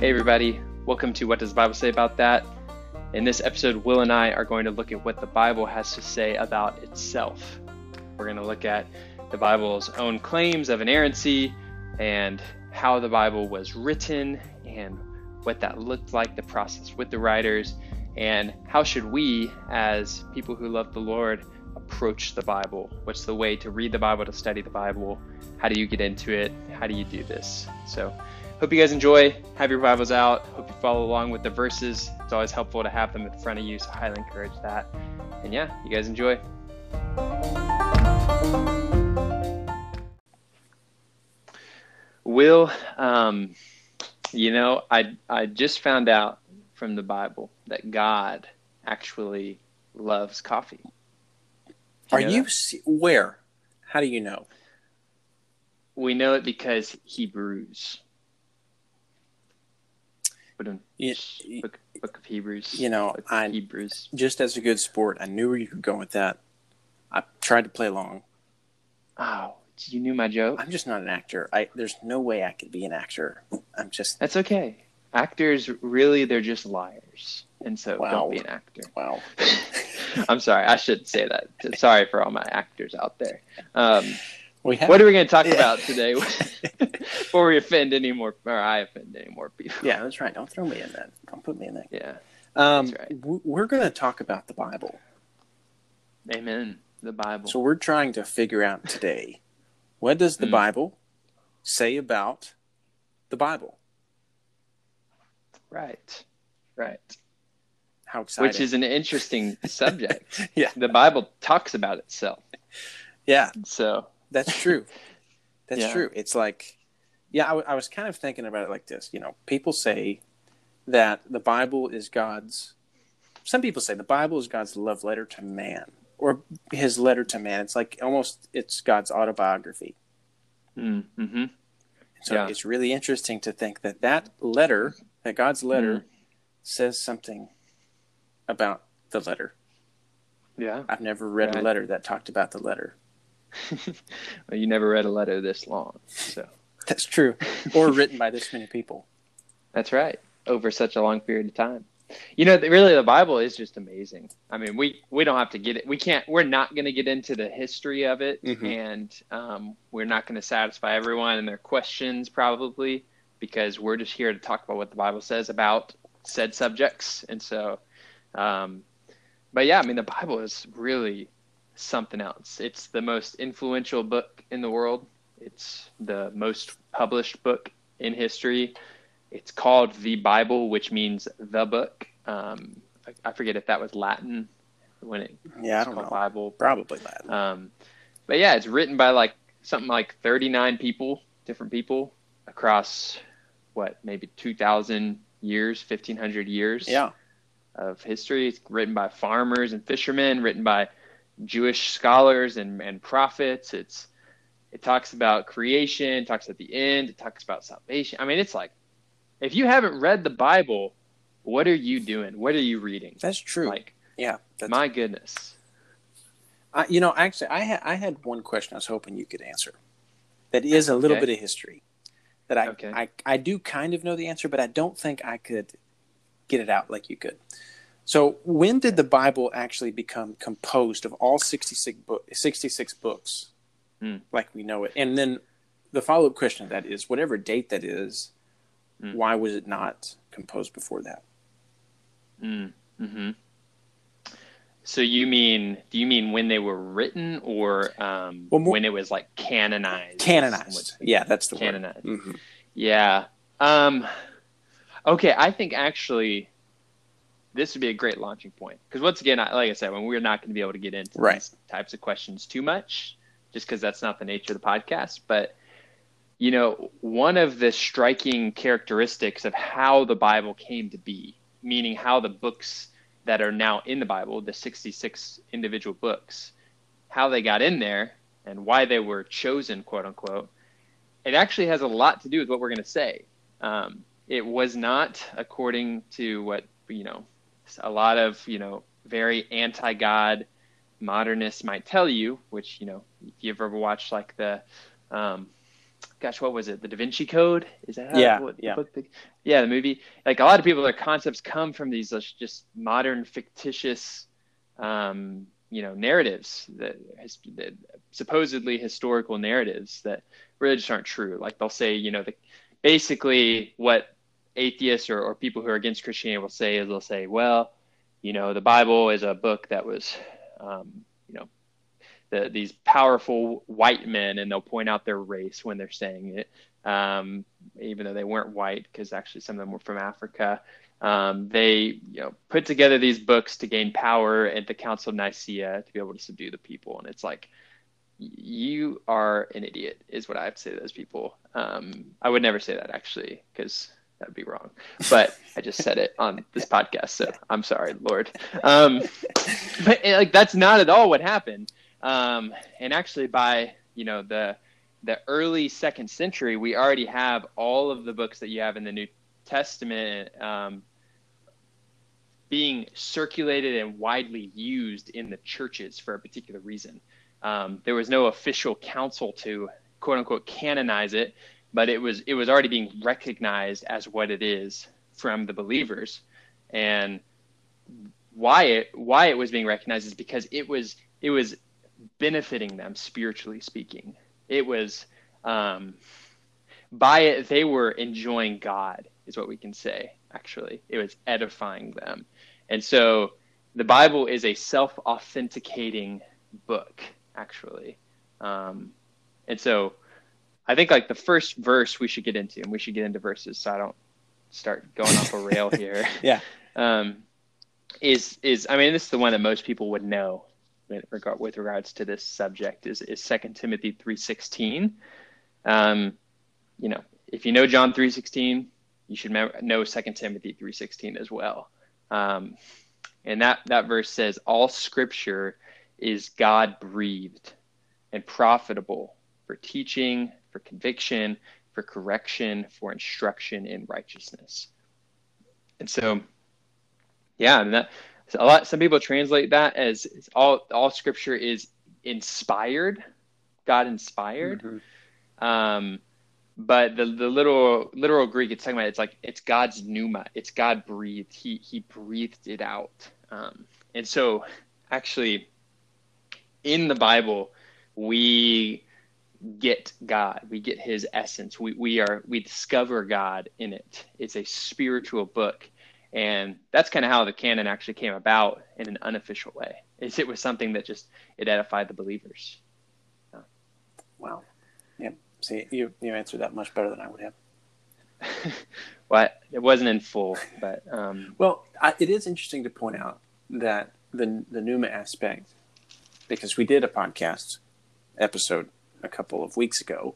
Hey, everybody. Welcome to What Does the Bible Say About That? In this episode, Will and I are going to look at what the Bible has to say about itself. We're going to look at the Bible's own claims of inerrancy and how the Bible was written and what that looked like, the process with the writers, and how should we, as people who love the Lord, approach the Bible? What's the way to read the Bible, to study the Bible? How do you get into it? How do you do this? So, Hope you guys enjoy. Have your Bibles out. Hope you follow along with the verses. It's always helpful to have them in front of you, so I highly encourage that. And yeah, you guys enjoy. Will, um, you know, I I just found out from the Bible that God actually loves coffee. You Are you where? How do you know? We know it because he brews book, book of Hebrews. You know, I Hebrews. Just as a good sport, I knew where you could go with that. I tried to play along. Oh, you knew my joke. I'm just not an actor. I there's no way I could be an actor. I'm just. That's okay. Actors really they're just liars, and so wow. don't be an actor. Wow. I'm sorry. I shouldn't say that. Sorry for all my actors out there. Um, what are we going to talk yeah. about today before we offend any more, or I offend any more people? Yeah, that's right. Don't throw me in that. Don't put me in that. Yeah. Um, right. We're going to talk about the Bible. Amen. The Bible. So we're trying to figure out today what does the mm. Bible say about the Bible? Right. Right. How exciting. Which is an interesting subject. yeah. The Bible talks about itself. Yeah. So that's true. That's yeah. true. It's like, yeah, I, w- I was kind of thinking about it like this. You know, people say that the Bible is God's. Some people say the Bible is God's love letter to man, or His letter to man. It's like almost it's God's autobiography. Mm-hmm. So yeah. it's really interesting to think that that letter, that God's letter, mm. says something about the letter. Yeah, I've never read right. a letter that talked about the letter. Well, you never read a letter this long, so that's true, or written by this many people. That's right, over such a long period of time. You know, really, the Bible is just amazing. I mean, we we don't have to get it. We can't. We're not going to get into the history of it, mm-hmm. and um, we're not going to satisfy everyone and their questions probably because we're just here to talk about what the Bible says about said subjects. And so, um, but yeah, I mean, the Bible is really something else. It's the most influential book in the world. It's the most published book in history. It's called the Bible, which means the book. Um, I, I, forget if that was Latin when it yeah I don't know Bible probably Latin. Um, but yeah, it's written by like something like 39 people, different people across what maybe 2,000 years, 1,500 years. Yeah. Of history. It's written by farmers and fishermen, written by Jewish scholars and, and prophets. It's it talks about creation, talks at the end, it talks about salvation. I mean, it's like if you haven't read the Bible, what are you doing? What are you reading? That's true. Like, yeah, my goodness. Uh, you know, actually, I had I had one question I was hoping you could answer. That is a little okay. bit of history. That I, okay. I I do kind of know the answer, but I don't think I could get it out like you could. So, when did the Bible actually become composed of all 66, 66 books, mm. like we know it? And then the follow up question of that is whatever date that is, mm. why was it not composed before that? Mm. hmm So you mean do you mean when they were written or um, well, more, when it was like canonized? Canonized. Yeah, that's the canonized. word. Mm-hmm. Yeah. Um, okay, I think actually this would be a great launching point because once again, like I said, when we're not going to be able to get into right. these types of questions too much, just because that's not the nature of the podcast. But you know, one of the striking characteristics of how the Bible came to be, meaning how the books that are now in the Bible, the 66 individual books, how they got in there and why they were chosen, quote unquote, it actually has a lot to do with what we're going to say. Um, it was not according to what you know a lot of you know very anti-god modernists might tell you which you know if you've ever watched like the um, gosh, what was it? The Da Vinci Code? Is that yeah, what, yeah. The book, yeah, the movie. Like a lot of people, their concepts come from these just modern fictitious, um, you know, narratives that, that, supposedly historical narratives that really just aren't true. Like they'll say, you know, the, basically what atheists or, or people who are against Christianity will say is they'll say, well, you know, the Bible is a book that was, um, you know, the, these powerful white men, and they'll point out their race when they're saying it, um, even though they weren't white, because actually some of them were from Africa. Um, they you know put together these books to gain power at the Council of Nicaea to be able to subdue the people, and it's like you are an idiot, is what I have to say to those people. Um, I would never say that actually, because that'd be wrong. But I just said it on this podcast, so I'm sorry, Lord. Um, but like that's not at all what happened. Um, and actually, by you know the the early second century, we already have all of the books that you have in the New Testament um, being circulated and widely used in the churches for a particular reason. Um, there was no official council to quote unquote canonize it, but it was it was already being recognized as what it is from the believers, and why it why it was being recognized is because it was it was benefiting them spiritually speaking. It was um, by it they were enjoying God is what we can say. Actually, it was edifying them, and so the Bible is a self authenticating book actually. Um, and so I think like the first verse we should get into, and we should get into verses so I don't start going off a rail here. yeah. Um, is is I mean this is the one that most people would know with, regard, with regards to this subject is is Second Timothy three sixteen. Um, you know, if you know John three sixteen, you should know Second Timothy three sixteen as well. Um, and that that verse says all Scripture is God breathed and profitable for teaching, for conviction, for correction, for instruction in righteousness. And so, yeah, and that a lot. Some people translate that as, as all all Scripture is inspired, God inspired. Mm-hmm. Um, but the the literal literal Greek it's talking about it's like it's God's pneuma, it's God breathed. He he breathed it out. Um, and so, actually, in the Bible, we get God. We get his essence. We, we are, we discover God in it. It's a spiritual book. And that's kind of how the canon actually came about in an unofficial way. Is it was something that just, it edified the believers. Yeah. Wow. Yeah. See, you, you answered that much better than I would have. well, it wasn't in full, but, um, well, I, it is interesting to point out that the, the pneuma aspect because we did a podcast episode a couple of weeks ago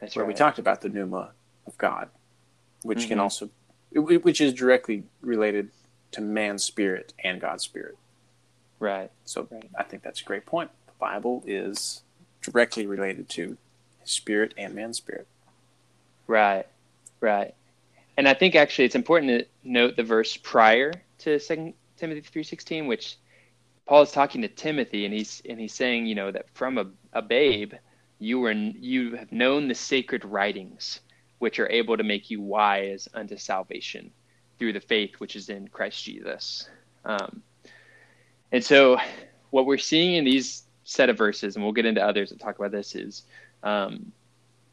That's where right. we talked about the pneuma of God, which mm-hmm. can also, which is directly related to man's spirit and God's spirit. Right. So right. I think that's a great point. The Bible is directly related to spirit and man's spirit. Right. Right. And I think actually it's important to note the verse prior to Second Timothy three sixteen, which Paul is talking to Timothy, and he's and he's saying, you know, that from a, a babe, you were you have known the sacred writings, which are able to make you wise unto salvation through the faith which is in Christ Jesus. Um, and so, what we're seeing in these set of verses, and we'll get into others that talk about this, is um,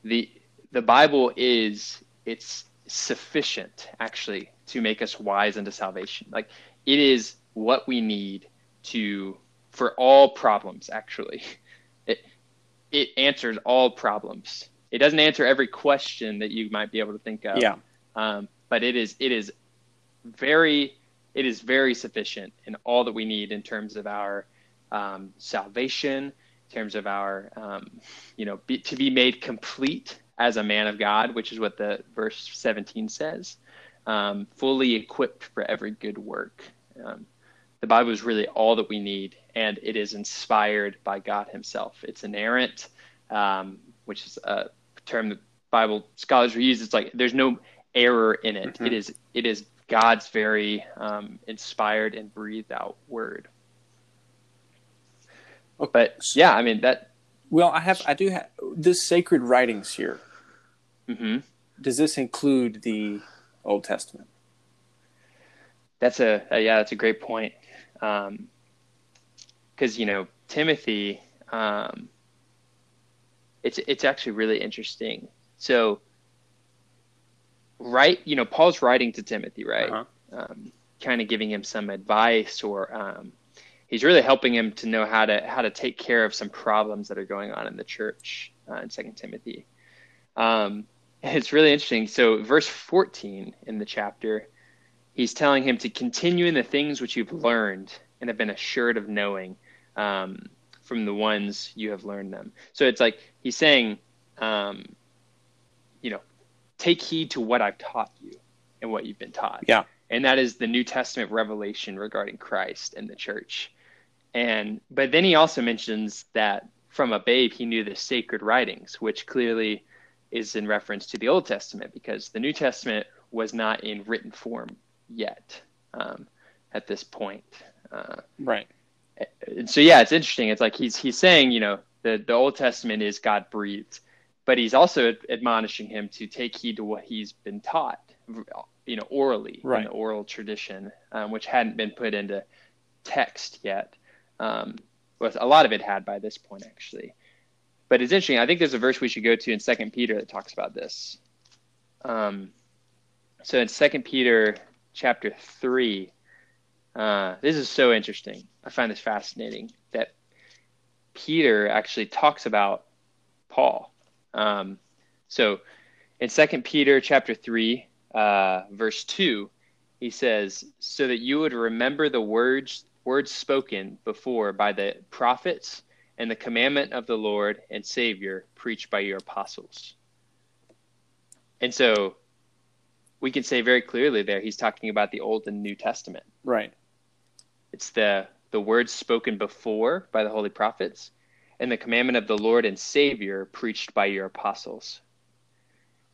the the Bible is it's sufficient actually to make us wise unto salvation. Like it is what we need to for all problems actually it answers all problems. It doesn't answer every question that you might be able to think of. Yeah. Um, but it is it is very it is very sufficient in all that we need in terms of our um, salvation in terms of our um, you know be, to be made complete as a man of god which is what the verse 17 says um, fully equipped for every good work. Um, the Bible is really all that we need, and it is inspired by God Himself. It's inerrant, um, which is a term that Bible scholars use. It's like there's no error in it. Mm-hmm. it is it is God's very um, inspired and breathed out word. Okay. But yeah, I mean that. Well, I have I do have this sacred writings here. Mm-hmm. Does this include the Old Testament? That's a, a yeah, that's a great point. Because you know Timothy, um, it's it's actually really interesting. So, right, you know, Paul's writing to Timothy, right? Uh-huh. Um, kind of giving him some advice, or um, he's really helping him to know how to how to take care of some problems that are going on in the church uh, in Second Timothy. Um, it's really interesting. So, verse 14 in the chapter, he's telling him to continue in the things which you've learned and have been assured of knowing um, from the ones you have learned them. So, it's like he's saying, um, you know, take heed to what I've taught you and what you've been taught. Yeah. And that is the New Testament revelation regarding Christ and the church. And, but then he also mentions that from a babe, he knew the sacred writings, which clearly is in reference to the Old Testament because the New Testament was not in written form yet um, at this point. Uh, right. So yeah, it's interesting. It's like he's he's saying, you know, the the Old Testament is God breathed, but he's also admonishing him to take heed to what he's been taught, you know, orally right. in the oral tradition, um, which hadn't been put into text yet. Um, a lot of it had by this point actually but it's interesting. I think there's a verse we should go to in Second Peter that talks about this. Um, so in Second Peter chapter three, uh, this is so interesting. I find this fascinating that Peter actually talks about Paul. Um, so in Second Peter chapter three, uh, verse two, he says, "So that you would remember the words words spoken before by the prophets." and the commandment of the Lord and Savior preached by your apostles. And so we can say very clearly there he's talking about the Old and New Testament. Right. It's the the words spoken before by the holy prophets and the commandment of the Lord and Savior preached by your apostles.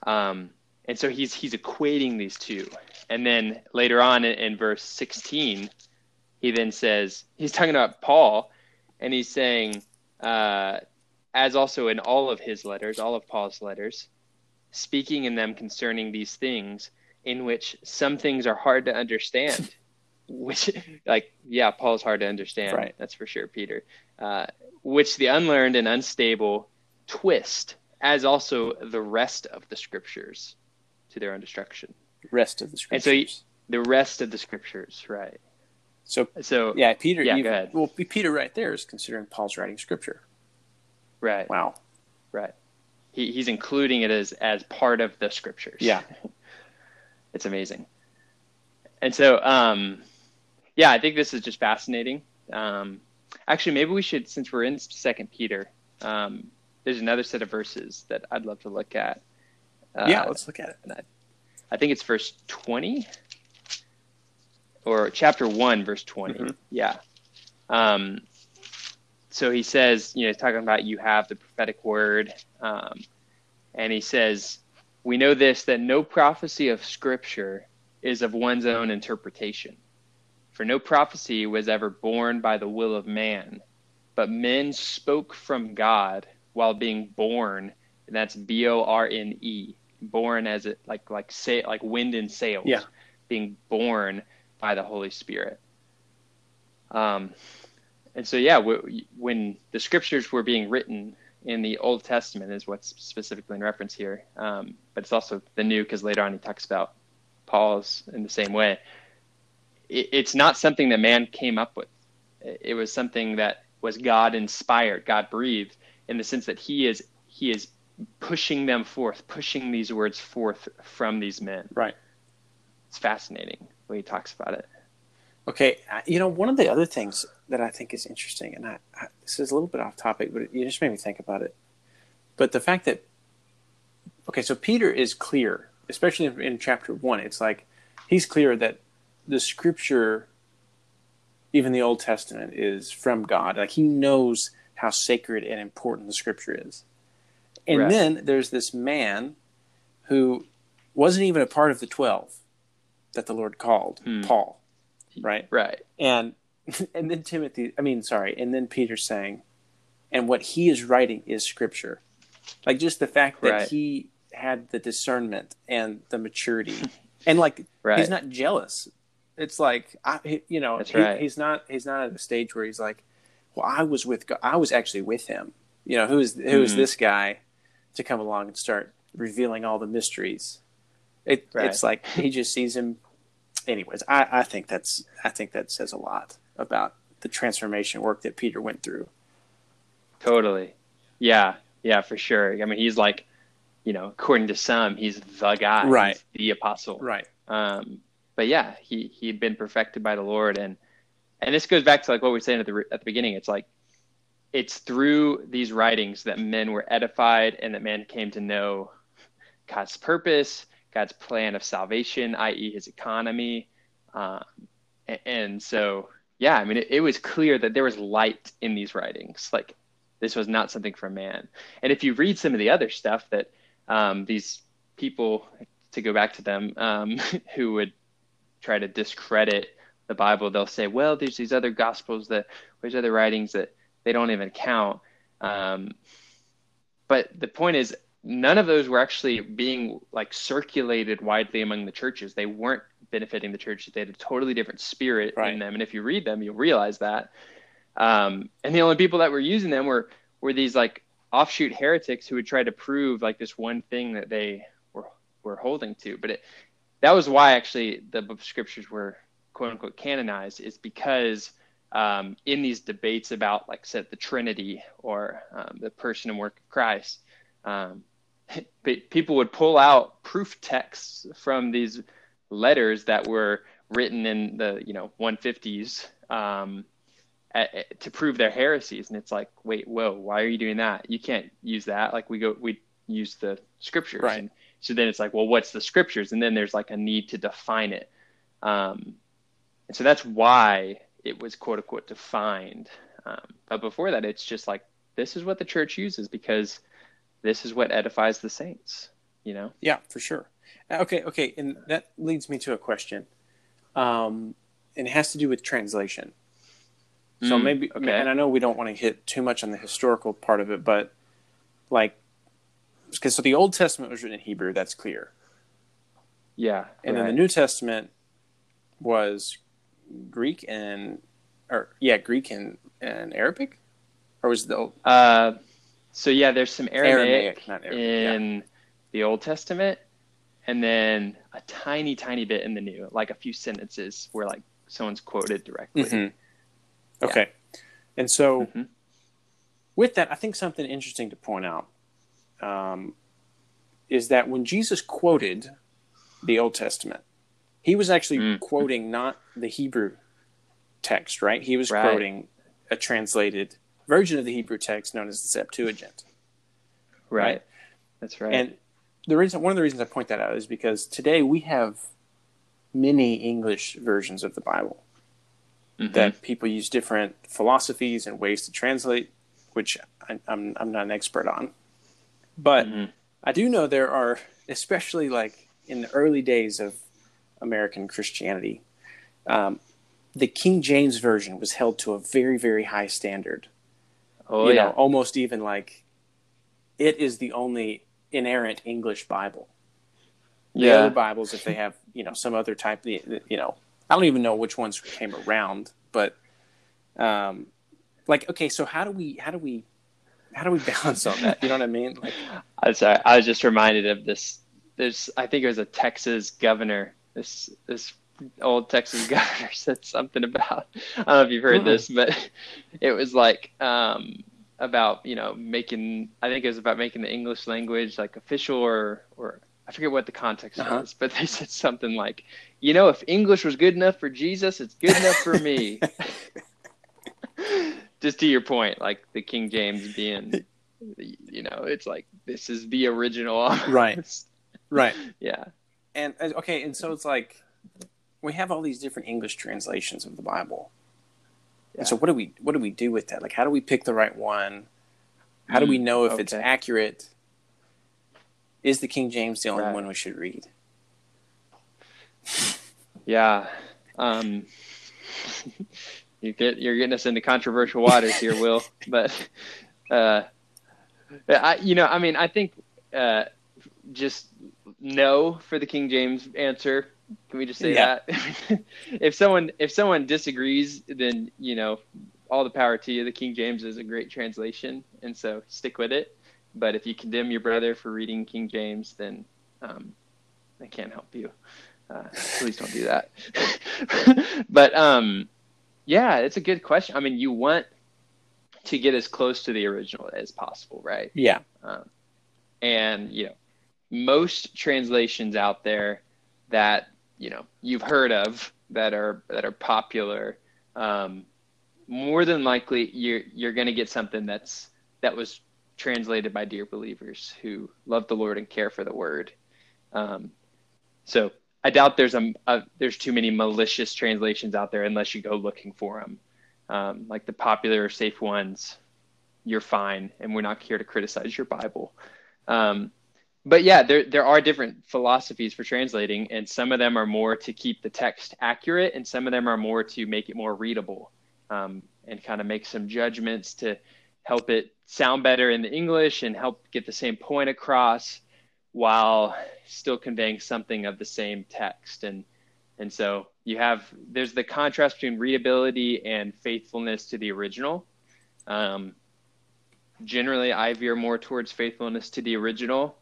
Um, and so he's he's equating these two. And then later on in, in verse 16, he then says he's talking about Paul and he's saying uh, as also in all of his letters, all of Paul's letters, speaking in them concerning these things, in which some things are hard to understand. Which, like, yeah, Paul's hard to understand. Right. That's for sure, Peter. Uh, which the unlearned and unstable twist, as also the rest of the scriptures to their own destruction. Rest of the scriptures. And so the rest of the scriptures, right. So, so yeah, Peter. Yeah, ahead. Well, Peter right there is considering Paul's writing scripture. Right. Wow. Right. He, he's including it as as part of the scriptures. Yeah. it's amazing. And so, um, yeah, I think this is just fascinating. Um, actually, maybe we should, since we're in Second Peter, um, there's another set of verses that I'd love to look at. Uh, yeah, let's look at it. I, I think it's verse twenty or chapter 1 verse 20 mm-hmm. yeah um, so he says you know talking about you have the prophetic word um, and he says we know this that no prophecy of scripture is of one's own interpretation for no prophecy was ever born by the will of man but men spoke from god while being born and that's b-o-r-n-e born as it like like say like wind and sails yeah being born by the Holy Spirit. Um, and so, yeah, w- when the scriptures were being written in the Old Testament, is what's specifically in reference here, um, but it's also the New because later on he talks about Paul's in the same way. It, it's not something that man came up with. It was something that was God inspired, God breathed, in the sense that He is He is pushing them forth, pushing these words forth from these men. Right. It's fascinating when he talks about it. Okay, uh, you know, one of the other things that I think is interesting, and I, I, this is a little bit off topic, but you just made me think about it. But the fact that, okay, so Peter is clear, especially in, in chapter one. It's like he's clear that the scripture, even the Old Testament, is from God. Like he knows how sacred and important the scripture is. And right. then there's this man who wasn't even a part of the 12 that the Lord called hmm. Paul, right? Right. And and then Timothy, I mean, sorry, and then Peter saying, and what he is writing is scripture. Like just the fact that right. he had the discernment and the maturity, and like right. he's not jealous. It's like I, you know, he, right. he's not he's not at a stage where he's like, well, I was with God. I was actually with him. You know, who is who is mm-hmm. this guy to come along and start revealing all the mysteries? It, right. It's like he just sees him. Anyways, I, I think that's I think that says a lot about the transformation work that Peter went through. Totally. Yeah. Yeah, for sure. I mean, he's like, you know, according to some, he's the guy, right? He's the apostle, right? Um, but yeah, he he had been perfected by the Lord, and and this goes back to like what we were saying at the at the beginning. It's like it's through these writings that men were edified and that man came to know God's purpose, God's plan of salvation, i.e., His economy, um, and, and, so yeah, I mean, it, it was clear that there was light in these writings. Like this was not something for man. And if you read some of the other stuff that um, these people, to go back to them, um, who would try to discredit the Bible, they'll say, well, there's these other gospels that, there's other writings that they don't even count. Um, but the point is, none of those were actually being like circulated widely among the churches. They weren't benefiting the churches. They had a totally different spirit right. in them. And if you read them, you'll realize that. Um, and the only people that were using them were were these like offshoot heretics who would try to prove like this one thing that they were were holding to. But it that was why actually the book of scriptures were quote unquote canonized is because um, in these debates about like said the Trinity or um, the person and work of Christ, um, people would pull out proof texts from these letters that were written in the you know 150s um, at, to prove their heresies. And it's like wait whoa why are you doing that? You can't use that. Like we go we use the scriptures. Right. And so then it's like well what's the scriptures? And then there's like a need to define it. Um, and so that's why it was quote unquote defined. Um, but before that it's just like this is what the church uses because this is what edifies the saints you know? Yeah for sure. Okay okay. And that leads me to a question. Um, and it has to do with translation. So mm, maybe, okay. and I know we don't want to hit too much on the historical part of it, but like, because so the Old Testament was written in Hebrew, that's clear. Yeah, and right. then the New Testament was Greek and, or yeah, Greek and, and Arabic, or was the old? Uh, so yeah, there's some Aramaic, Aramaic Arabic, in yeah. the Old Testament, and then a tiny, tiny bit in the New, like a few sentences where like someone's quoted directly. Mm-hmm. Okay. Yeah. And so, mm-hmm. with that, I think something interesting to point out um, is that when Jesus quoted the Old Testament, he was actually mm. quoting not the Hebrew text, right? He was right. quoting a translated version of the Hebrew text known as the Septuagint. Right. right. That's right. And the reason, one of the reasons I point that out is because today we have many English versions of the Bible mm-hmm. that people use different philosophies and ways to translate, which I, am I'm, I'm not an expert on. But mm-hmm. I do know there are, especially like in the early days of American Christianity, um, the King James version was held to a very very high standard. Oh you yeah, know, almost even like it is the only inerrant English Bible. The yeah. other Bibles, if they have you know some other type, you know, I don't even know which ones came around, but um, like okay, so how do we how do we how do we balance on that? You know what I mean? Like, I'm sorry, I was just reminded of this. There's I think it was a Texas governor. This this old Texas governor said something about I don't know if you've heard this, but it was like um, about you know making I think it was about making the English language like official or or I forget what the context uh-huh. was, but they said something like, you know, if English was good enough for Jesus, it's good enough for me. Just to your point, like the King James being, you know, it's like this is the original. Right. Right. yeah. And uh, okay, and so it's like we have all these different English translations of the Bible. Yeah. And so what do we what do we do with that? Like how do we pick the right one? How do we mm, know if okay. it's accurate? Is the King James the only right. one we should read? Yeah. Um, you get you're getting us into controversial waters here, Will. But uh, I, you know, I mean, I think uh, just no for the King James answer. Can we just say Yeah. that? if someone if someone disagrees, then you know all the power to you. The King James is a great translation, and so stick with it. But if you condemn your brother for reading King James, then um, I can't help you. Uh, please don't do that. but um, yeah, it's a good question. I mean, you want to get as close to the original as possible, right? Yeah. Um, and you know, most translations out there that you know you've heard of that are that are popular, um, more than likely you're you're going to get something that's that was translated by dear believers who love the Lord and care for the Word. Um, so I doubt there's a, a there's too many malicious translations out there unless you go looking for them. Um, like the popular safe ones, you're fine, and we're not here to criticize your Bible. Um, but yeah, there there are different philosophies for translating, and some of them are more to keep the text accurate, and some of them are more to make it more readable, um, and kind of make some judgments to help it sound better in the English and help get the same point across while still conveying something of the same text. And and so you have there's the contrast between readability and faithfulness to the original. Um, generally, I veer more towards faithfulness to the original,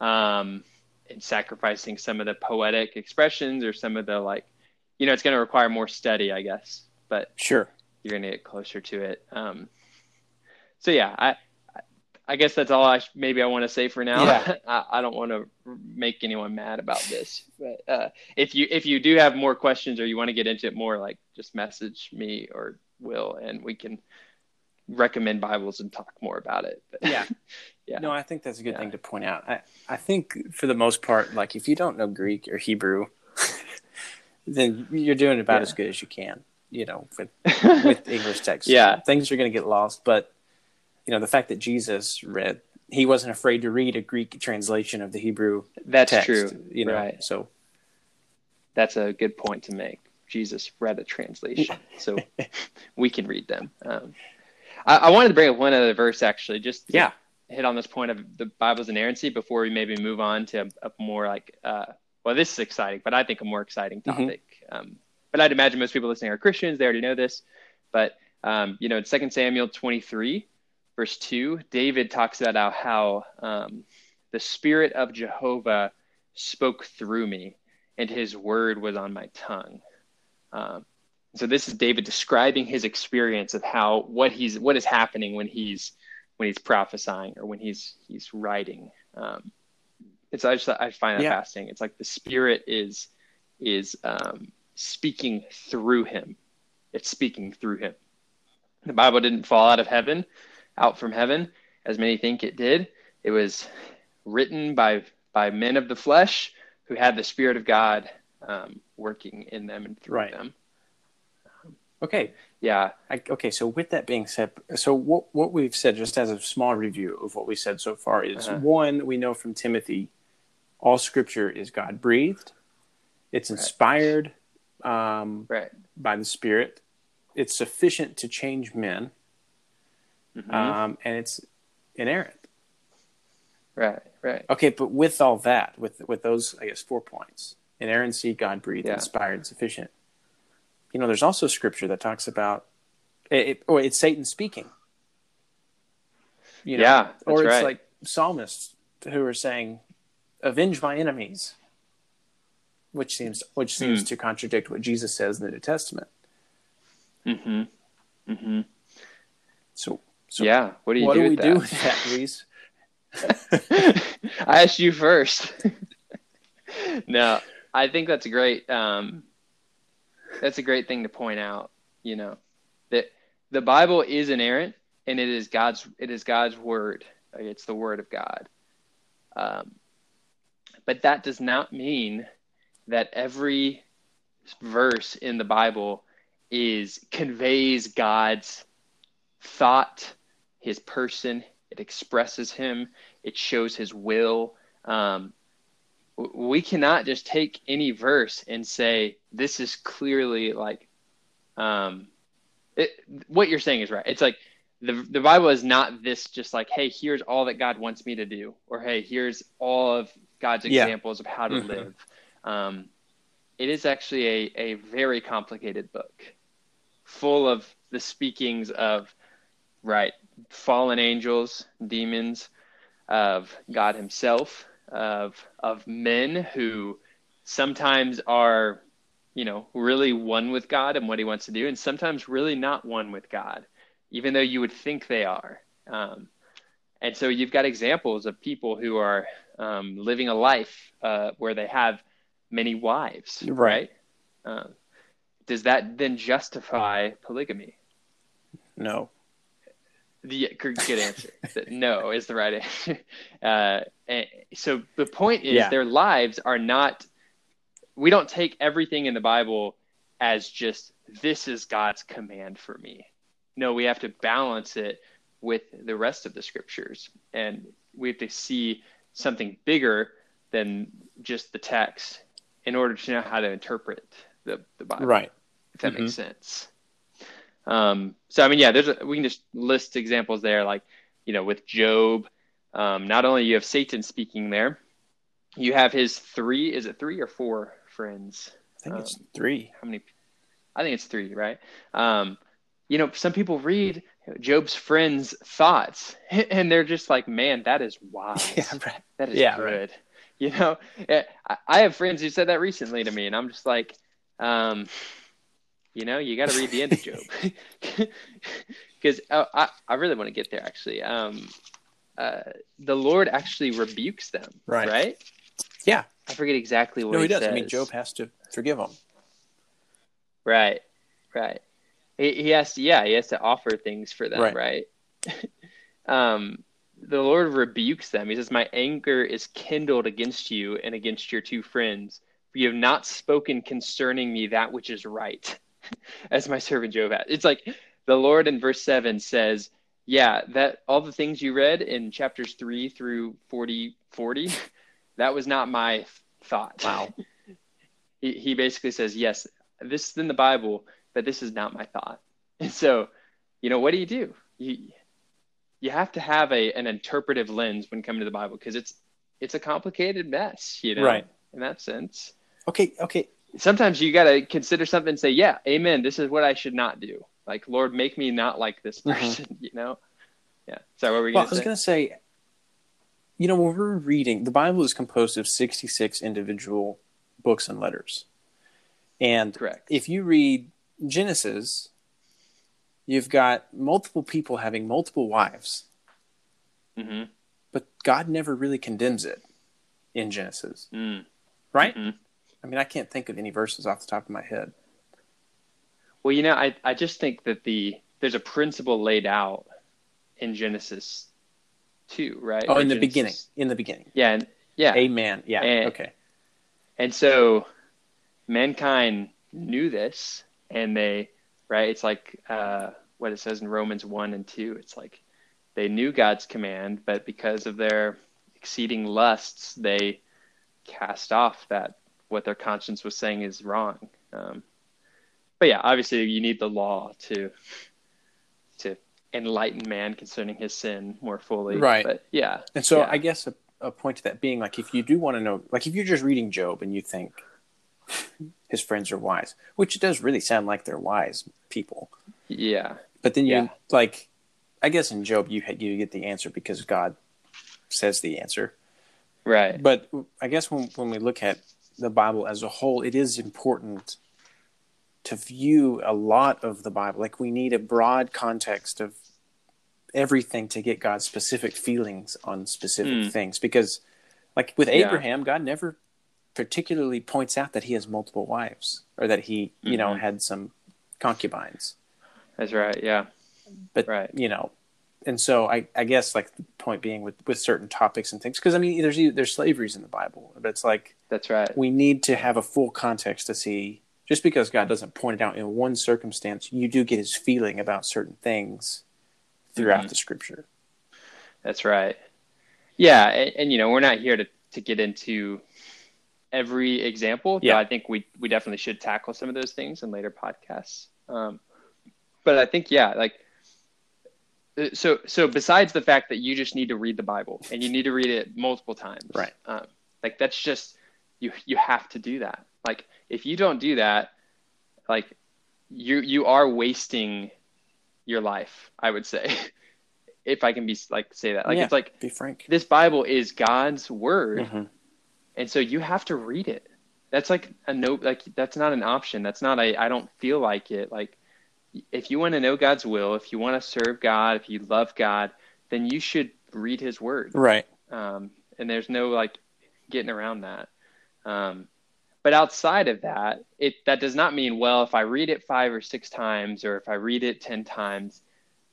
um, and sacrificing some of the poetic expressions or some of the like, you know, it's going to require more study, I guess, but Sure. you're going to get closer to it. Um, so yeah, I, I guess that's all I sh- maybe I want to say for now. Yeah. I, I don't want to make anyone mad about this, but uh, if you if you do have more questions or you want to get into it more, like just message me or Will, and we can recommend Bibles and talk more about it. But, Yeah. yeah, No, I think that's a good Yeah. thing to point out. I, I think for the most part, like if you don't know Greek or Hebrew, then you're doing about Yeah. as good as you can, you know, with, with English text. Yeah. Things are going to get lost. But, you know, the fact that Jesus read, he wasn't afraid to read a Greek translation of the Hebrew that's text, true. you know, right? so That's a good point to make. Jesus read a translation, so we can read them. Um, I, I wanted to bring up one other verse actually, just to yeah, hit on this point of the Bible's inerrancy before we maybe move on to a, a more like, uh, well, this is exciting, but I think a more exciting Mhm. topic. Um, but I'd imagine most people listening are Christians; they already know this. But um, you know, in Second Samuel twenty-three, verse two, David talks about how, how um, the Spirit of Jehovah spoke through me, and His word was on my tongue. Um, so this is David describing his experience of how what he's what is happening when he's when he's prophesying or when he's he's writing. Um, it's I just I find that Yeah. fascinating. It's like the Spirit is is um, speaking through him. It's speaking through him. The Bible didn't fall out of heaven, out from heaven, as many think it did. It was written by by men of the flesh who had the Spirit of God um, working in them and through Right. them. okay. Yeah, I, okay, so with that being said, so what what we've said, just as a small review of what we said so far, is Uh-huh. one we know from Timothy, all Scripture is God breathed, it's inspired um, right. by the Spirit, it's sufficient to change men, Mhm. um, and it's inerrant. right, right. Okay, but with all that, with with those, I guess four points: inerrancy, God breathed, Yeah. inspired, sufficient. You know, there's also Scripture that talks about, it, it- or it's Satan speaking. You know, yeah, or it's right. like psalmists who are saying, "Avenge my enemies," which seems which seems Hmm. to contradict what Jesus says in the New Testament. Mm-hmm. Mm-hmm. So, so yeah. What do you what do, do we with do with that, Luis? I asked you first. no, I think that's a great. Um, that's a great thing to point out. You know that the Bible is inerrant, and it is God's. It is God's word. It's the word of God. Um, but that does not mean that every verse in the Bible is conveys God's thought, His person. It expresses Him. It shows His will. Um, we cannot just take any verse and say this is clearly like um, it, what you're saying is right. It's like the the Bible is not this just like hey here's all that God wants me to do or hey here's all of God's examples yeah. of how to mm-hmm. live. Um, it is actually a, a very complicated book, full of the speakings of, right, fallen angels, demons, of God Himself, of of men who sometimes are, you know, really one with God and what He wants to do, and sometimes really not one with God, even though you would think they are. Um, and so you've got examples of people who are um, living a life uh, where they have many wives, right? Uh, does that then justify polygamy? No. The good answer. no is the right answer. Uh, so the point is, yeah. their lives are not. We don't take everything in the Bible as just this is God's command for me. No, we have to balance it with the rest of the scriptures, and we have to see something bigger than just the text in order to know how to interpret the, the Bible. Right. If that mm-hmm. makes sense. Um, so I mean, yeah, there's a, we can just list examples there, like you know, with Job. Um, not only you have Satan speaking there, you have his three. Is it three or four friends? I think um, it's three. How many? I think it's three, right? Um, you know, some people read Job's friends' thoughts, and they're just like, "Man, that is wise. Yeah, right. That is yeah, good." Right. You know, I have friends who said that recently to me, and I'm just like, um, you know, you got to read the end of Job because oh, I, I really want to get there. Actually, um, uh, the Lord actually rebukes them. Right. Right. Yeah. I forget exactly what. No, he, he does. Says. I mean, Job has to forgive them. Right. Right. He, he has to. Yeah, he has to offer things for them. Right. right? um, the Lord rebukes them. He says, "My anger is kindled against you and against your two friends." For you have not spoken concerning me that which is right. as my servant Job had. It's like the Lord in verse 7 says, Yeah, that all the things you read in chapters 3 through 40, 40 that was not my thought. Wow. he, he basically says, Yes, this is in the Bible, but this is not my thought. And so, you know, what do you do? You, you have to have a an interpretive lens when coming to the Bible because it's it's a complicated mess, you know, right. in that sense. Okay, okay sometimes you got to consider something and say, yeah, amen. This is what I should not do. Like, Lord, make me not like this mm-hmm. person, mm-hmm. you know? Yeah. So what were you well, I was going to say, you know, when we're reading, the Bible is composed of 66 individual books and letters. And Correct. if you read Genesis, you've got multiple people having multiple wives. Mm-hmm. But God never really condemns it in Genesis. Mm. Right? Mm-hmm. I mean, I can't think of any verses off the top of my head. Well, you know, I, I just think that the there's a principle laid out in Genesis two, right? Oh, or in the beginning. In the beginning. Yeah, and, yeah. Amen. Yeah. And, okay. And so mankind knew this and they right, it's like uh, what it says in Romans one and two. It's like they knew God's command, but because of their exceeding lusts, they cast off that what their conscience was saying is wrong. Um, but yeah, obviously you need the law to to enlighten man concerning his sin more fully. Right. But yeah. And so yeah. I guess a, a point to that being like if you do want to know like if you're just reading Job and you think his friends are wise, which does really sound like they're wise people. Yeah. But then you yeah. like I guess in Job you you get the answer because God says the answer. Right. But I guess when when we look at the Bible as a whole, it is important to view a lot of the Bible. Like we need a broad context of everything to get God's specific feelings on specific mm. things. Because, like with Abraham, yeah. God never particularly points out that he has multiple wives or that he, mm-hmm. you know, mm-hmm. had some concubines. That's right. Yeah. But right. you know, and so I, I guess like the point being with, with certain topics and things because I mean there's there's slaveries in the Bible but it's like that's right we need to have a full context to see just because God doesn't point it out in one circumstance you do get His feeling about certain things throughout mm-hmm. the Scripture. That's right. Yeah, and, and, you know we're not here to to get into every example. Yeah, I think we we definitely should tackle some of those things in later podcasts. Um, but I think yeah, like uh, so so besides the fact that you just need to read the bible and you need to read it multiple times right um, Like that's just you you have to do that. Like if you don't do that, like you you are wasting your life, I would say. if I can be like say that. Like yeah, it's like be frank. This Bible is God's word. Mm-hmm. And so you have to read it. That's like a no like that's not an option. That's not a I don't feel like it. Like if you want to know God's will, if you want to serve God, if you love God, then you should read his word. Right. Um, and there's no like getting around that. Um, but outside of that, it that does not mean well if I read it five or six times or if I read it ten times,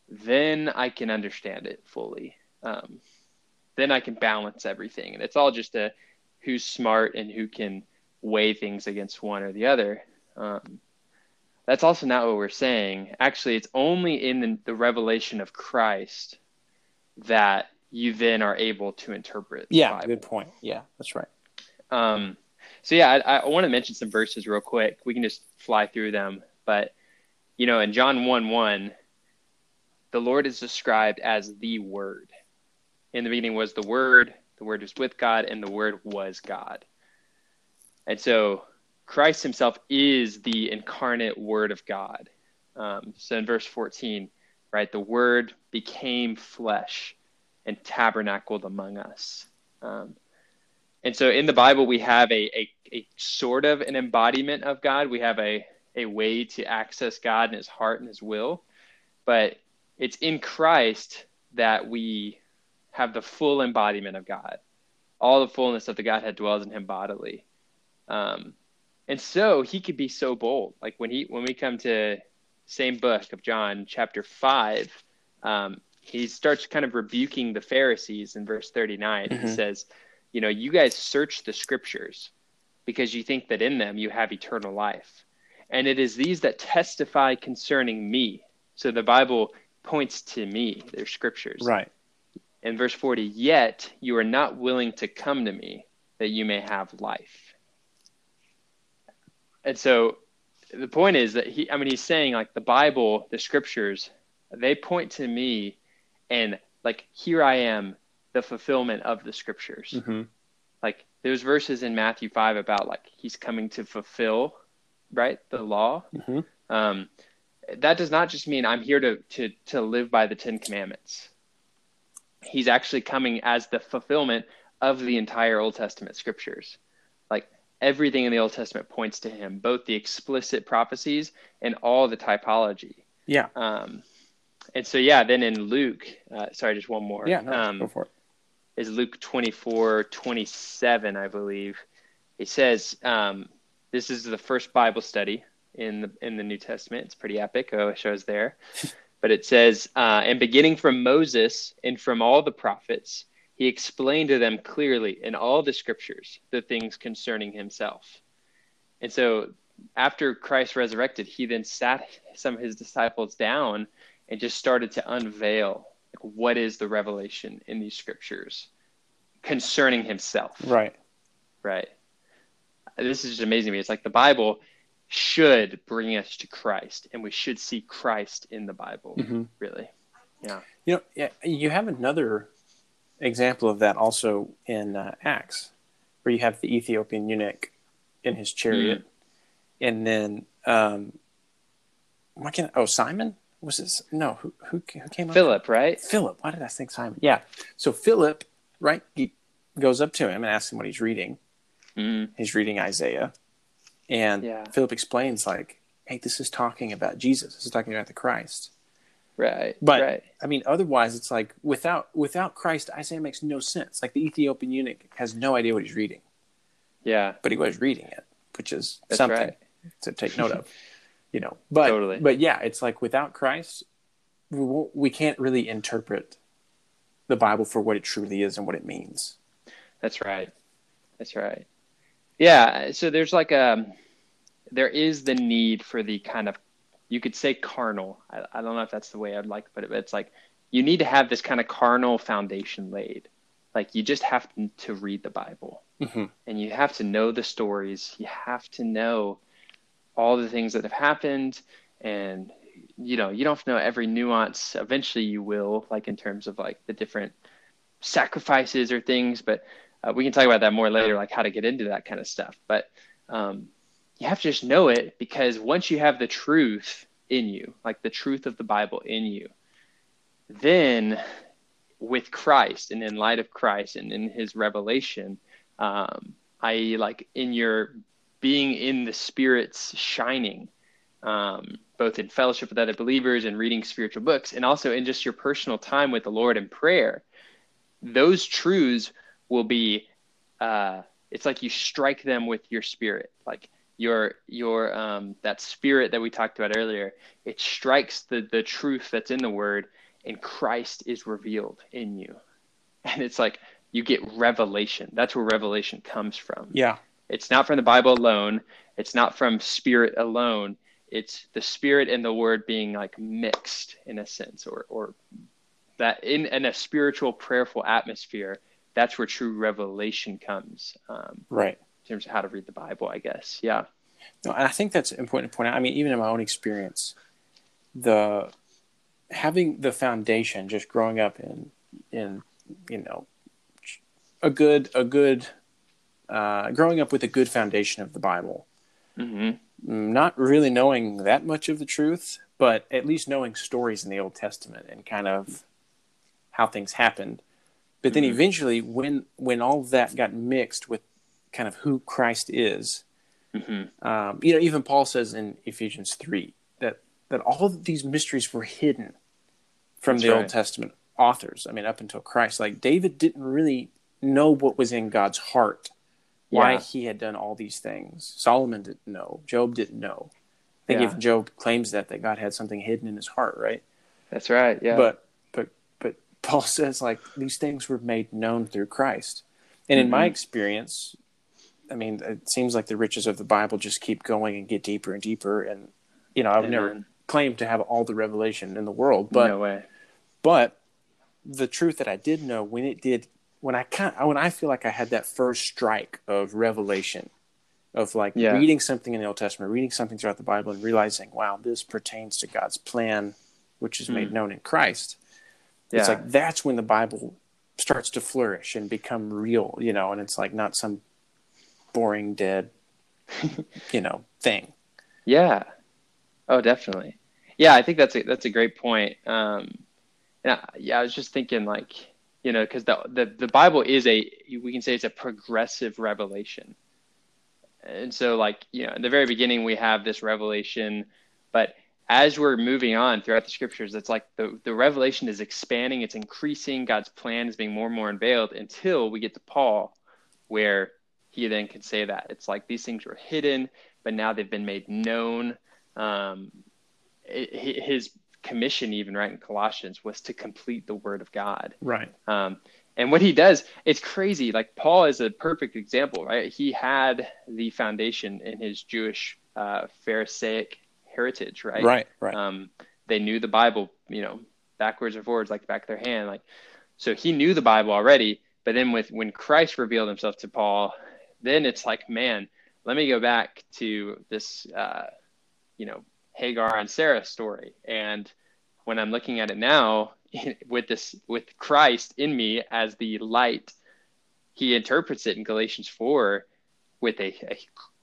then I can understand it fully. Um, then I can balance everything, and it's all just a who's smart and who can weigh things against one or the other. Um, that's also not what we're saying. Actually, it's only in the, the revelation of Christ that you then are able to interpret. yeah, good point. Yeah, that's right. Um, so yeah, I, I want to mention some verses real quick. We can just fly through them, but you know, in John one one, the Lord is described as the Word. In the beginning was the Word. The Word was with God, and the Word was God. And so Christ Himself is the incarnate Word of God. Um, so in verse 14, right, the Word became flesh and tabernacled among us. Um, and so in the Bible, we have a, a, a, sort of an embodiment of God. We have a, a way to access God and his heart and his will. But it's in Christ that we have the full embodiment of God. All the fullness of the Godhead dwells in him bodily. Um, and so he could be so bold. Like when he when we come to same book of John, chapter five, um, he starts kind of rebuking the Pharisees in verse 39. Mm-hmm. He says, You know, you guys search the scriptures because you think that in them you have eternal life. And it is these that testify concerning me. So the Bible points to me, their scriptures. Right. In verse 40, yet you are not willing to come to me that you may have life. And so the point is that he, I mean, he's saying like the Bible, the scriptures, they point to me and like here I am, the fulfillment of the scriptures. Mm-hmm. Like there's verses in Matthew five about like he's coming to fulfill, right, the law. Mm-hmm. Um, that does not just mean I'm here to to to live by the Ten Commandments. He's actually coming as the fulfillment of the entire Old Testament scriptures. Like everything in the Old Testament points to him, both the explicit prophecies and all the typology. Yeah. Um, and so yeah, then in Luke, uh, sorry, just one more. Yeah, no, um, go for it. Is Luke 24, 27, I believe. He says, um, this is the first Bible study in the in the New Testament. It's pretty epic. Oh, it shows there. but it says, uh, and beginning from Moses and from all the prophets, he explained to them clearly in all the scriptures the things concerning himself. And so after Christ resurrected, he then sat some of his disciples down and just started to unveil like, what is the revelation in these scriptures concerning himself. Right. Right. This is just amazing to me. It's like the Bible should bring us to Christ, and we should see Christ in the Bible. Mm-hmm. Really. Yeah. You know, yeah, you have another example of that also in uh, Acts, where you have the Ethiopian eunuch in his chariot, mm-hmm. and then um, what can oh Simon was this no who who, who came up? Philip up? right Philip why did I think Simon yeah so Philip right he goes up to him and asks him what he's reading mm. he's reading Isaiah and yeah. Philip explains like hey this is talking about Jesus this is talking about the Christ right but right. I mean otherwise it's like without without Christ Isaiah makes no sense like the Ethiopian eunuch has no idea what he's reading yeah but he was reading it which is That's something right. to take note of you know but totally. but yeah it's like without christ we we can't really interpret the bible for what it truly is and what it means. That's right. That's right. Yeah so there's like a um, there is the need for the kind of you could say carnal. I, I don't know if that's the way i'd like to put it but it's like you need to have this kind of carnal foundation laid. Like you just have to read the bible. Mm-hmm. and you have to know the stories. You have to know all the things that have happened and you know you don't know every nuance eventually you will like in terms of like the different sacrifices or things but uh, we can talk about that more later, like how to get into that kind of stuff. But um, you have to just know it because once you have the truth in you, like the truth of the Bible in you, then with Christ and in light of Christ and in his revelation, um, i.e., like in your being in the Spirit's shining, um, both in fellowship with other believers and reading spiritual books, and also in just your personal time with the Lord in prayer, those truths will be. Uh, it's like you strike them with your spirit, like your your um, that spirit that we talked about earlier. It strikes the the truth that's in the Word, and Christ is revealed in you, and it's like you get revelation. That's where revelation comes from. Yeah. It's not from the Bible alone. It's not from spirit alone. It's the spirit and the word being like mixed in a sense, or or that in, in a spiritual, prayerful atmosphere. That's where true revelation comes. Um, right. In terms of how to read the Bible, I guess. Yeah. No, and I think that's important to point out. I mean, even in my own experience, the having the foundation, just growing up in in you know a good a good uh, growing up with a good foundation of the Bible. Mm-hmm. Not really knowing that much of the truth, but at least knowing stories in the Old Testament and kind of how things happened. But then mm-hmm. eventually, when when all that got mixed with kind of who Christ is, mm-hmm. um, you know, even Paul says in Ephesians three that that all of these mysteries were hidden from That's the right. Old Testament authors. I mean, up until Christ, like David didn't really know what was in God's heart, why yeah. he had done all these things. Solomon didn't know. Job didn't know. I think yeah. even Job claims that that God had something hidden in his heart, right? That's right. Yeah. But but but Paul says like these things were made known through Christ. And mm-hmm. in my mm-hmm. experience, I mean, it seems like the riches of the Bible just keep going and get deeper and deeper. And you know, I would never claim to have all the revelation in the world, but no way. But the truth that I did know when it did when I kind when I feel like I had that first strike of revelation of like yeah. reading something in the Old Testament, reading something throughout the Bible, and realizing, wow, this pertains to God's plan, which is mm. made known in Christ. Yeah. It's like that's when the Bible starts to flourish and become real, you know, and it's like not some boring, dead, you know, thing. Yeah. Oh, definitely. Yeah, I think that's a that's a great point. Um, and I, yeah, I was just thinking like you know, because the, the the Bible is a we can say it's a progressive revelation, and so like you know, in the very beginning we have this revelation, but as we're moving on throughout the scriptures, it's like the, the revelation is expanding, it's increasing, God's plan is being more and more unveiled until we get to Paul, where he then can say that. It's like these things were hidden, but now they've been made known. Um, his commission even right in colossians was to complete the word of god. Right. Um, and what he does it's crazy. Like paul is a perfect example right? He had the foundation in his jewish uh, pharisaic heritage right? Right right. Um, they knew the bible you know backwards or forwards like the back of their hand like so he knew the bible already. But then with when christ revealed himself to paul then it's like man let me go back to this uh, you know Hagar and Sarah story. And when I'm looking at it now, with this with Christ in me as the light, he interprets it in Galatians four with a, a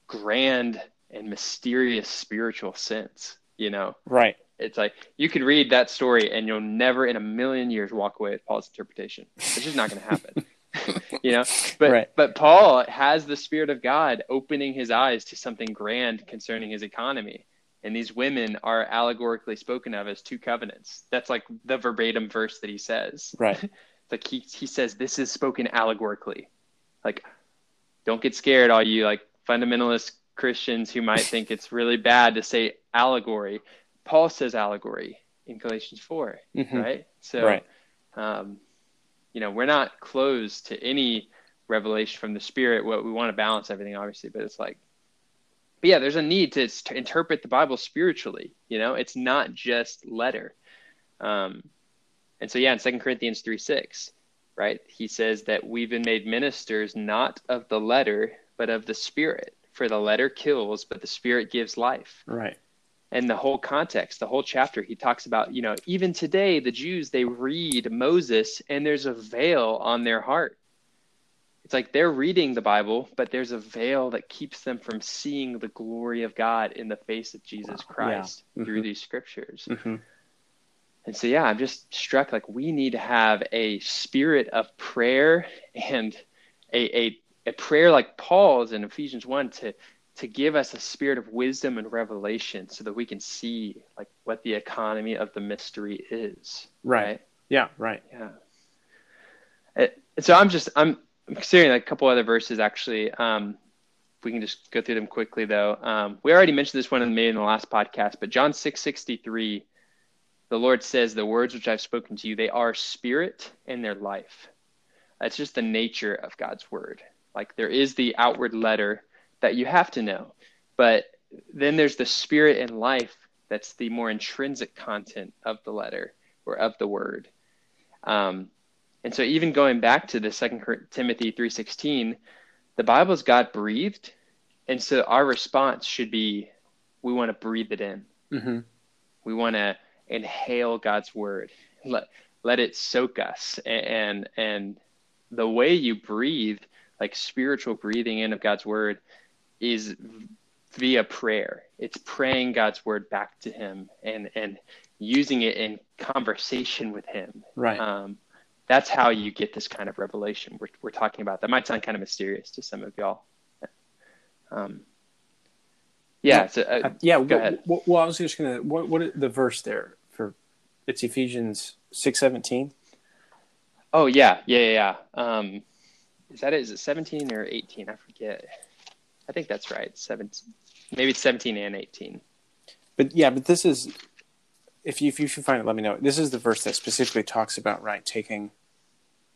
grand and mysterious spiritual sense. You know, right? It's like you could read that story and you'll never in a million years walk away with Paul's interpretation. It's just not going to happen. you know but right. but paul has the spirit of god opening his eyes to something grand concerning his economy and these women are allegorically spoken of as two covenants. That's like the verbatim verse that he says. Right. like he he says this is spoken allegorically. Like don't get scared all you like fundamentalist Christians who might think it's really bad to say allegory. Paul says allegory in Galatians 4, mm-hmm. right? So right. Um, you know, we're not closed to any revelation from the spirit. What we want to balance everything obviously, but it's like but yeah, there's a need to, to, interpret the Bible spiritually. You know, it's not just letter. Um, and so, yeah, in Second Corinthians 3 6, right, he says that we've been made ministers not of the letter, but of the Spirit. For the letter kills, but the Spirit gives life. Right. And the whole context, the whole chapter, he talks about, you know, even today, the Jews, they read Moses and there's a veil on their heart it's like they're reading the Bible, but there's a veil that keeps them from seeing the glory of God in the face of Jesus Christ yeah. mm-hmm. through these scriptures. Mm-hmm. And so, yeah, I'm just struck like we need to have a spirit of prayer and a, a, a prayer like Paul's in Ephesians 1 to, to give us a spirit of wisdom and revelation so that we can see like what the economy of the mystery is. Right. right? Yeah, right. Yeah. So I'm just, I'm, I'm considering a couple other verses actually. Um, we can just go through them quickly though. Um, we already mentioned this one in the, in the last podcast, but John 6 63 the Lord says, The words which I've spoken to you, they are spirit and their life. That's just the nature of God's word. Like there is the outward letter that you have to know, but then there's the spirit and life that's the more intrinsic content of the letter or of the word. Um, and so even going back to the second Timothy 3:16, the Bible is God breathed. And so our response should be we want to breathe it in. Mm-hmm. We want to inhale God's word. Let let it soak us and and the way you breathe, like spiritual breathing in of God's word, is via prayer. It's praying God's word back to Him and and using it in conversation with Him. Right. Um, that's how you get this kind of revelation we're we're talking about. That might sound kind of mysterious to some of y'all. Um, yeah. So, uh, yeah. Go ahead. Well, well, I was just gonna. What what the verse there? For it's Ephesians six seventeen. Oh yeah, yeah, yeah. Um, is that it? Is it seventeen or eighteen? I forget. I think that's right. Seventeen, maybe it's seventeen and eighteen. But yeah, but this is if you if you should find it, let me know. This is the verse that specifically talks about right taking.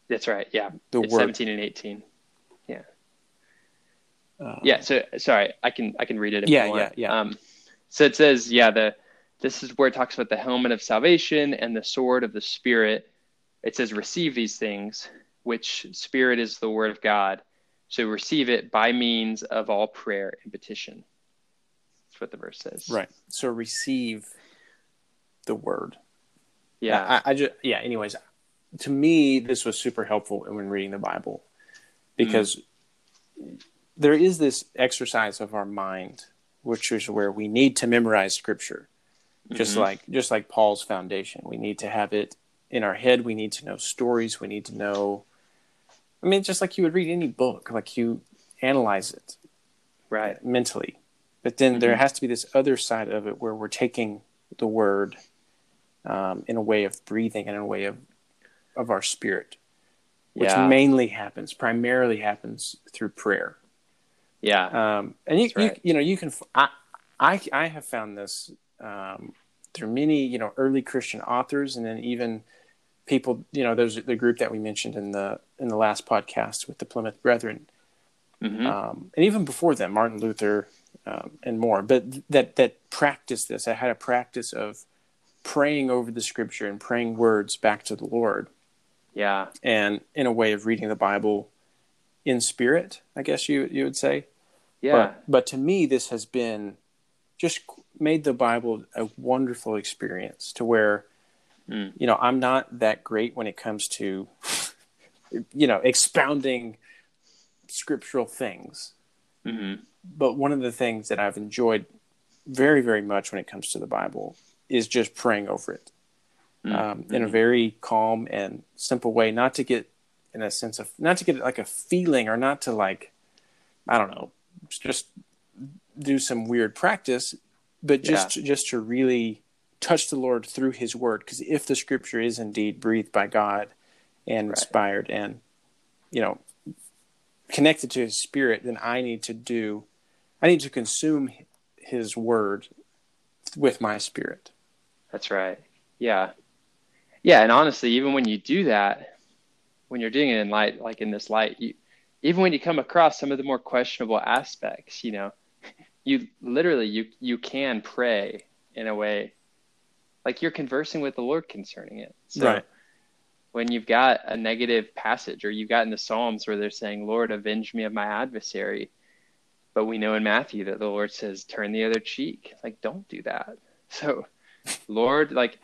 That's right. Yeah, the it's word seventeen and eighteen. Yeah. Uh, yeah. So sorry, I can I can read it. yeah, yeah, yeah. Um, so it says, yeah, the this is where it talks about the helmet of salvation and the sword of the Spirit. It says, receive these things, which Spirit is the word of God. So receive it by means of all prayer and petition. That's what the verse says. Right. So receive the word. Yeah. I, I just, yeah, anyways, to me, this was super helpful when reading the Bible because mm. there is this exercise of our mind, which is where we need to memorize scripture just mm-hmm. like just like Paul's foundation. We need to have it in our head. We need to know stories. We need to know. I mean, just like you would read any book, like you analyze it, right, mentally. But then mm-hmm. there has to be this other side of it where we're taking the word um, in a way of breathing and in a way of of our spirit, which yeah. mainly happens, primarily happens through prayer. Yeah, um, and you, right. you you know you can I I I have found this um, through many you know early Christian authors, and then even people you know there's the group that we mentioned in the in the last podcast with the Plymouth Brethren, mm-hmm. um, and even before them, Martin Luther um, and more. But that that practice this, I had a practice of praying over the Scripture and praying words back to the Lord. Yeah, and in a way of reading the Bible in spirit, I guess you you would say. Yeah. But, but to me, this has been just made the Bible a wonderful experience to where, mm. you know, I'm not that great when it comes to, you know, expounding scriptural things. Mm-hmm. But one of the things that I've enjoyed very, very much when it comes to the Bible is just praying over it mm-hmm. um, in a very calm and simple way, not to get in a sense of, not to get like a feeling or not to like, I don't know, just do some weird practice but just yeah. just to really touch the Lord through His Word, because if the Scripture is indeed breathed by God and right. inspired and you know connected to His Spirit, then I need to do, I need to consume His Word with my spirit. That's right. Yeah, yeah, and honestly, even when you do that, when you're doing it in light, like in this light, you, even when you come across some of the more questionable aspects, you know, you literally you you can pray in a way like you're conversing with the Lord concerning it. So right. when you've got a negative passage or you've got in the Psalms where they're saying, Lord, avenge me of my adversary. But we know in Matthew that the Lord says, turn the other cheek. Like, don't do that. So, Lord, like,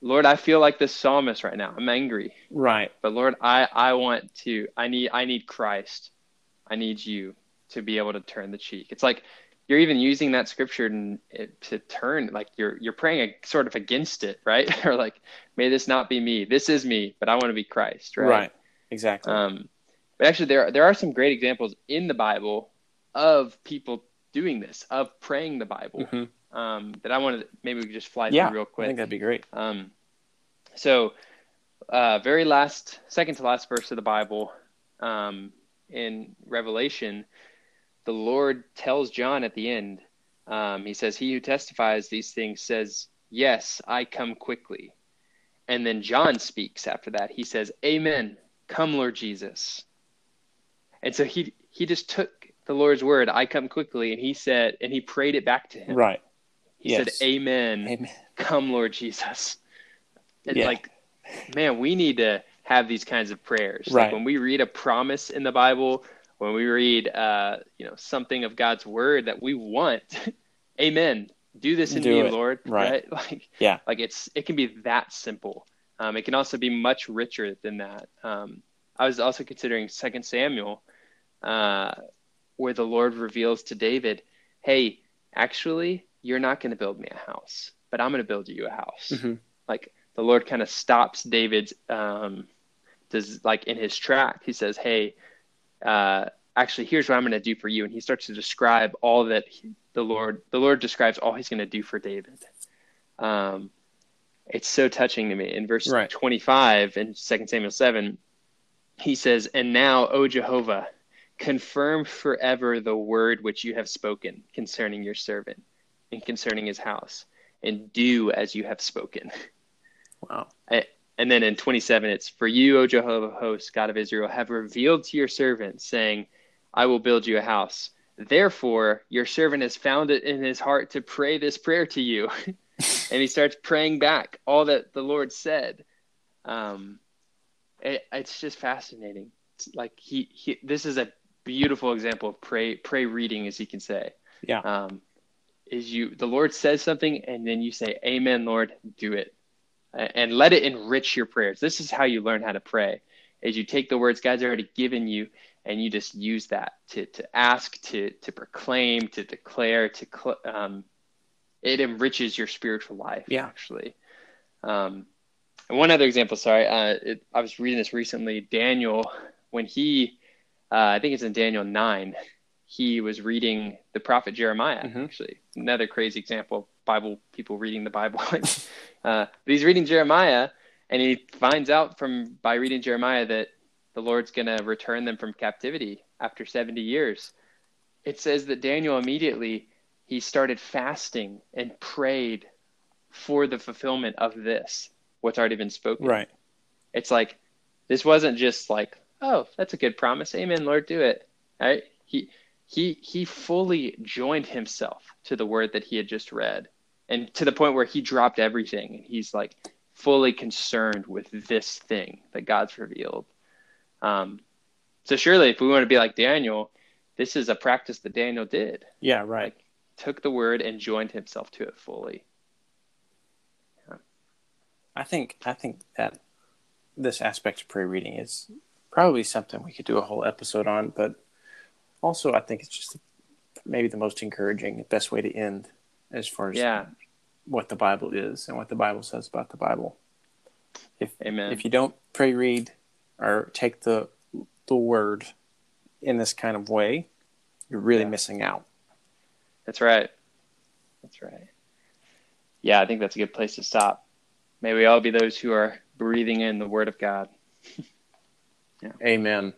Lord, I feel like this psalmist right now. I'm angry. Right. But Lord, I, I want to, I need, I need Christ. I need you to be able to turn the cheek. It's like you're even using that scripture to, to turn, like you're, you're praying a, sort of against it, right? or like, may this not be me. This is me, but I want to be Christ, right? Right. Exactly. Um, but actually, there, there are some great examples in the Bible of people doing this, of praying the Bible. Mm-hmm um, that I wanted. To, maybe we could just fly yeah, through real quick. I think that'd be great. Um, so, uh, very last, second to last verse of the Bible, um, in Revelation, the Lord tells John at the end. Um, he says, "He who testifies these things says, Yes, I come quickly." And then John speaks after that. He says, "Amen. Come, Lord Jesus." And so he he just took the Lord's word, "I come quickly," and he said, and he prayed it back to him. Right. He yes. said, Amen. Amen. Come, Lord Jesus. It's yeah. like, man, we need to have these kinds of prayers. Right. Like when we read a promise in the Bible, when we read, uh, you know, something of God's word that we want, Amen. Do this in Do me, it. Lord. Right. right. Like, yeah. Like it's, it can be that simple. Um, it can also be much richer than that. Um, I was also considering Second Samuel, uh, where the Lord reveals to David, "Hey, actually, you're not going to build me a house, but I'm going to build you a house. Mm-hmm. Like the Lord kind of stops David's, um, does like in his track. He says, Hey, uh, actually, here's what I'm going to do for you. And he starts to describe all that he, the Lord, the Lord describes all he's going to do for David. Um, it's so touching to me. In verse right. 25 in 2 Samuel 7, he says, And now, O Jehovah, confirm forever the word which you have spoken concerning your servant and concerning his house, and do as you have spoken. Wow. and then in 27, it's for you, O Jehovah host, God of Israel, have revealed to your servant, saying, I will build you a house. Therefore, your servant has found it in his heart to pray this prayer to you. and he starts praying back all that the Lord said. Um, it, it's just fascinating. It's like he, he, this is a beautiful example of pray, pray reading, as he can say. Yeah. Um, is you the Lord says something and then you say, Amen, Lord, do it. And let it enrich your prayers. This is how you learn how to pray. Is you take the words God's already given you and you just use that to, to ask, to, to proclaim, to declare, to, um, it enriches your spiritual life. Yeah. Actually. Um, and one other example, sorry, uh, it, I was reading this recently. Daniel, when he, uh, I think it's in Daniel 9, he was reading the prophet Jeremiah. Mm-hmm. Actually, another crazy example of Bible people reading the Bible. uh, but he's reading Jeremiah, and he finds out from by reading Jeremiah that the Lord's going to return them from captivity after seventy years. It says that Daniel immediately he started fasting and prayed for the fulfillment of this, what's already been spoken. Right. It's like this wasn't just like, oh, that's a good promise. Amen, Lord, do it. Right? He he he fully joined himself to the word that he had just read and to the point where he dropped everything. And he's like fully concerned with this thing that god's revealed. Um, so surely if we want to be like daniel this is a practice that daniel did. Yeah right. Like, took the word and joined himself to it fully. Yeah. i think i think that this aspect of prayer reading is probably something we could do a whole episode on but also, I think it's just maybe the most encouraging, best way to end as far as yeah. what the Bible is and what the Bible says about the Bible. If Amen. if you don't pray, read, or take the the word in this kind of way, you're really yeah. missing out. That's right. That's right. Yeah, I think that's a good place to stop. May we all be those who are breathing in the word of God. yeah. Amen.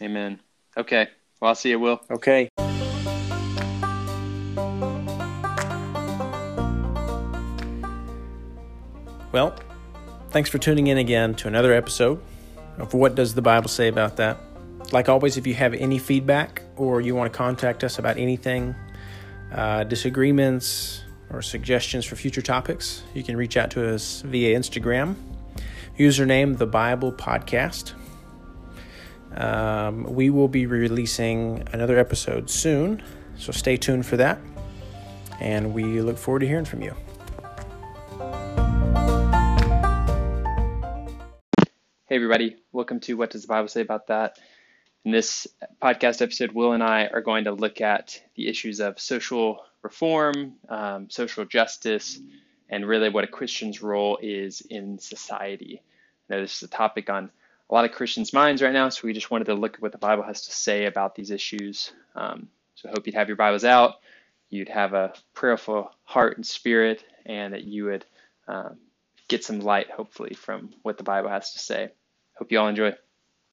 Amen. Okay. Well, I'll see you, Will. Okay. Well, thanks for tuning in again to another episode of What Does the Bible Say About That? Like always, if you have any feedback or you want to contact us about anything, uh, disagreements, or suggestions for future topics, you can reach out to us via Instagram. Username The Bible Podcast. Um, we will be releasing another episode soon, so stay tuned for that. And we look forward to hearing from you. Hey, everybody. Welcome to What Does the Bible Say About That? In this podcast episode, Will and I are going to look at the issues of social reform, um, social justice, and really what a Christian's role is in society. I know this is a topic on a lot of Christians' minds right now, so we just wanted to look at what the Bible has to say about these issues. Um, so I hope you'd have your Bibles out, you'd have a prayerful heart and spirit, and that you would um, get some light, hopefully, from what the Bible has to say. Hope you all enjoy.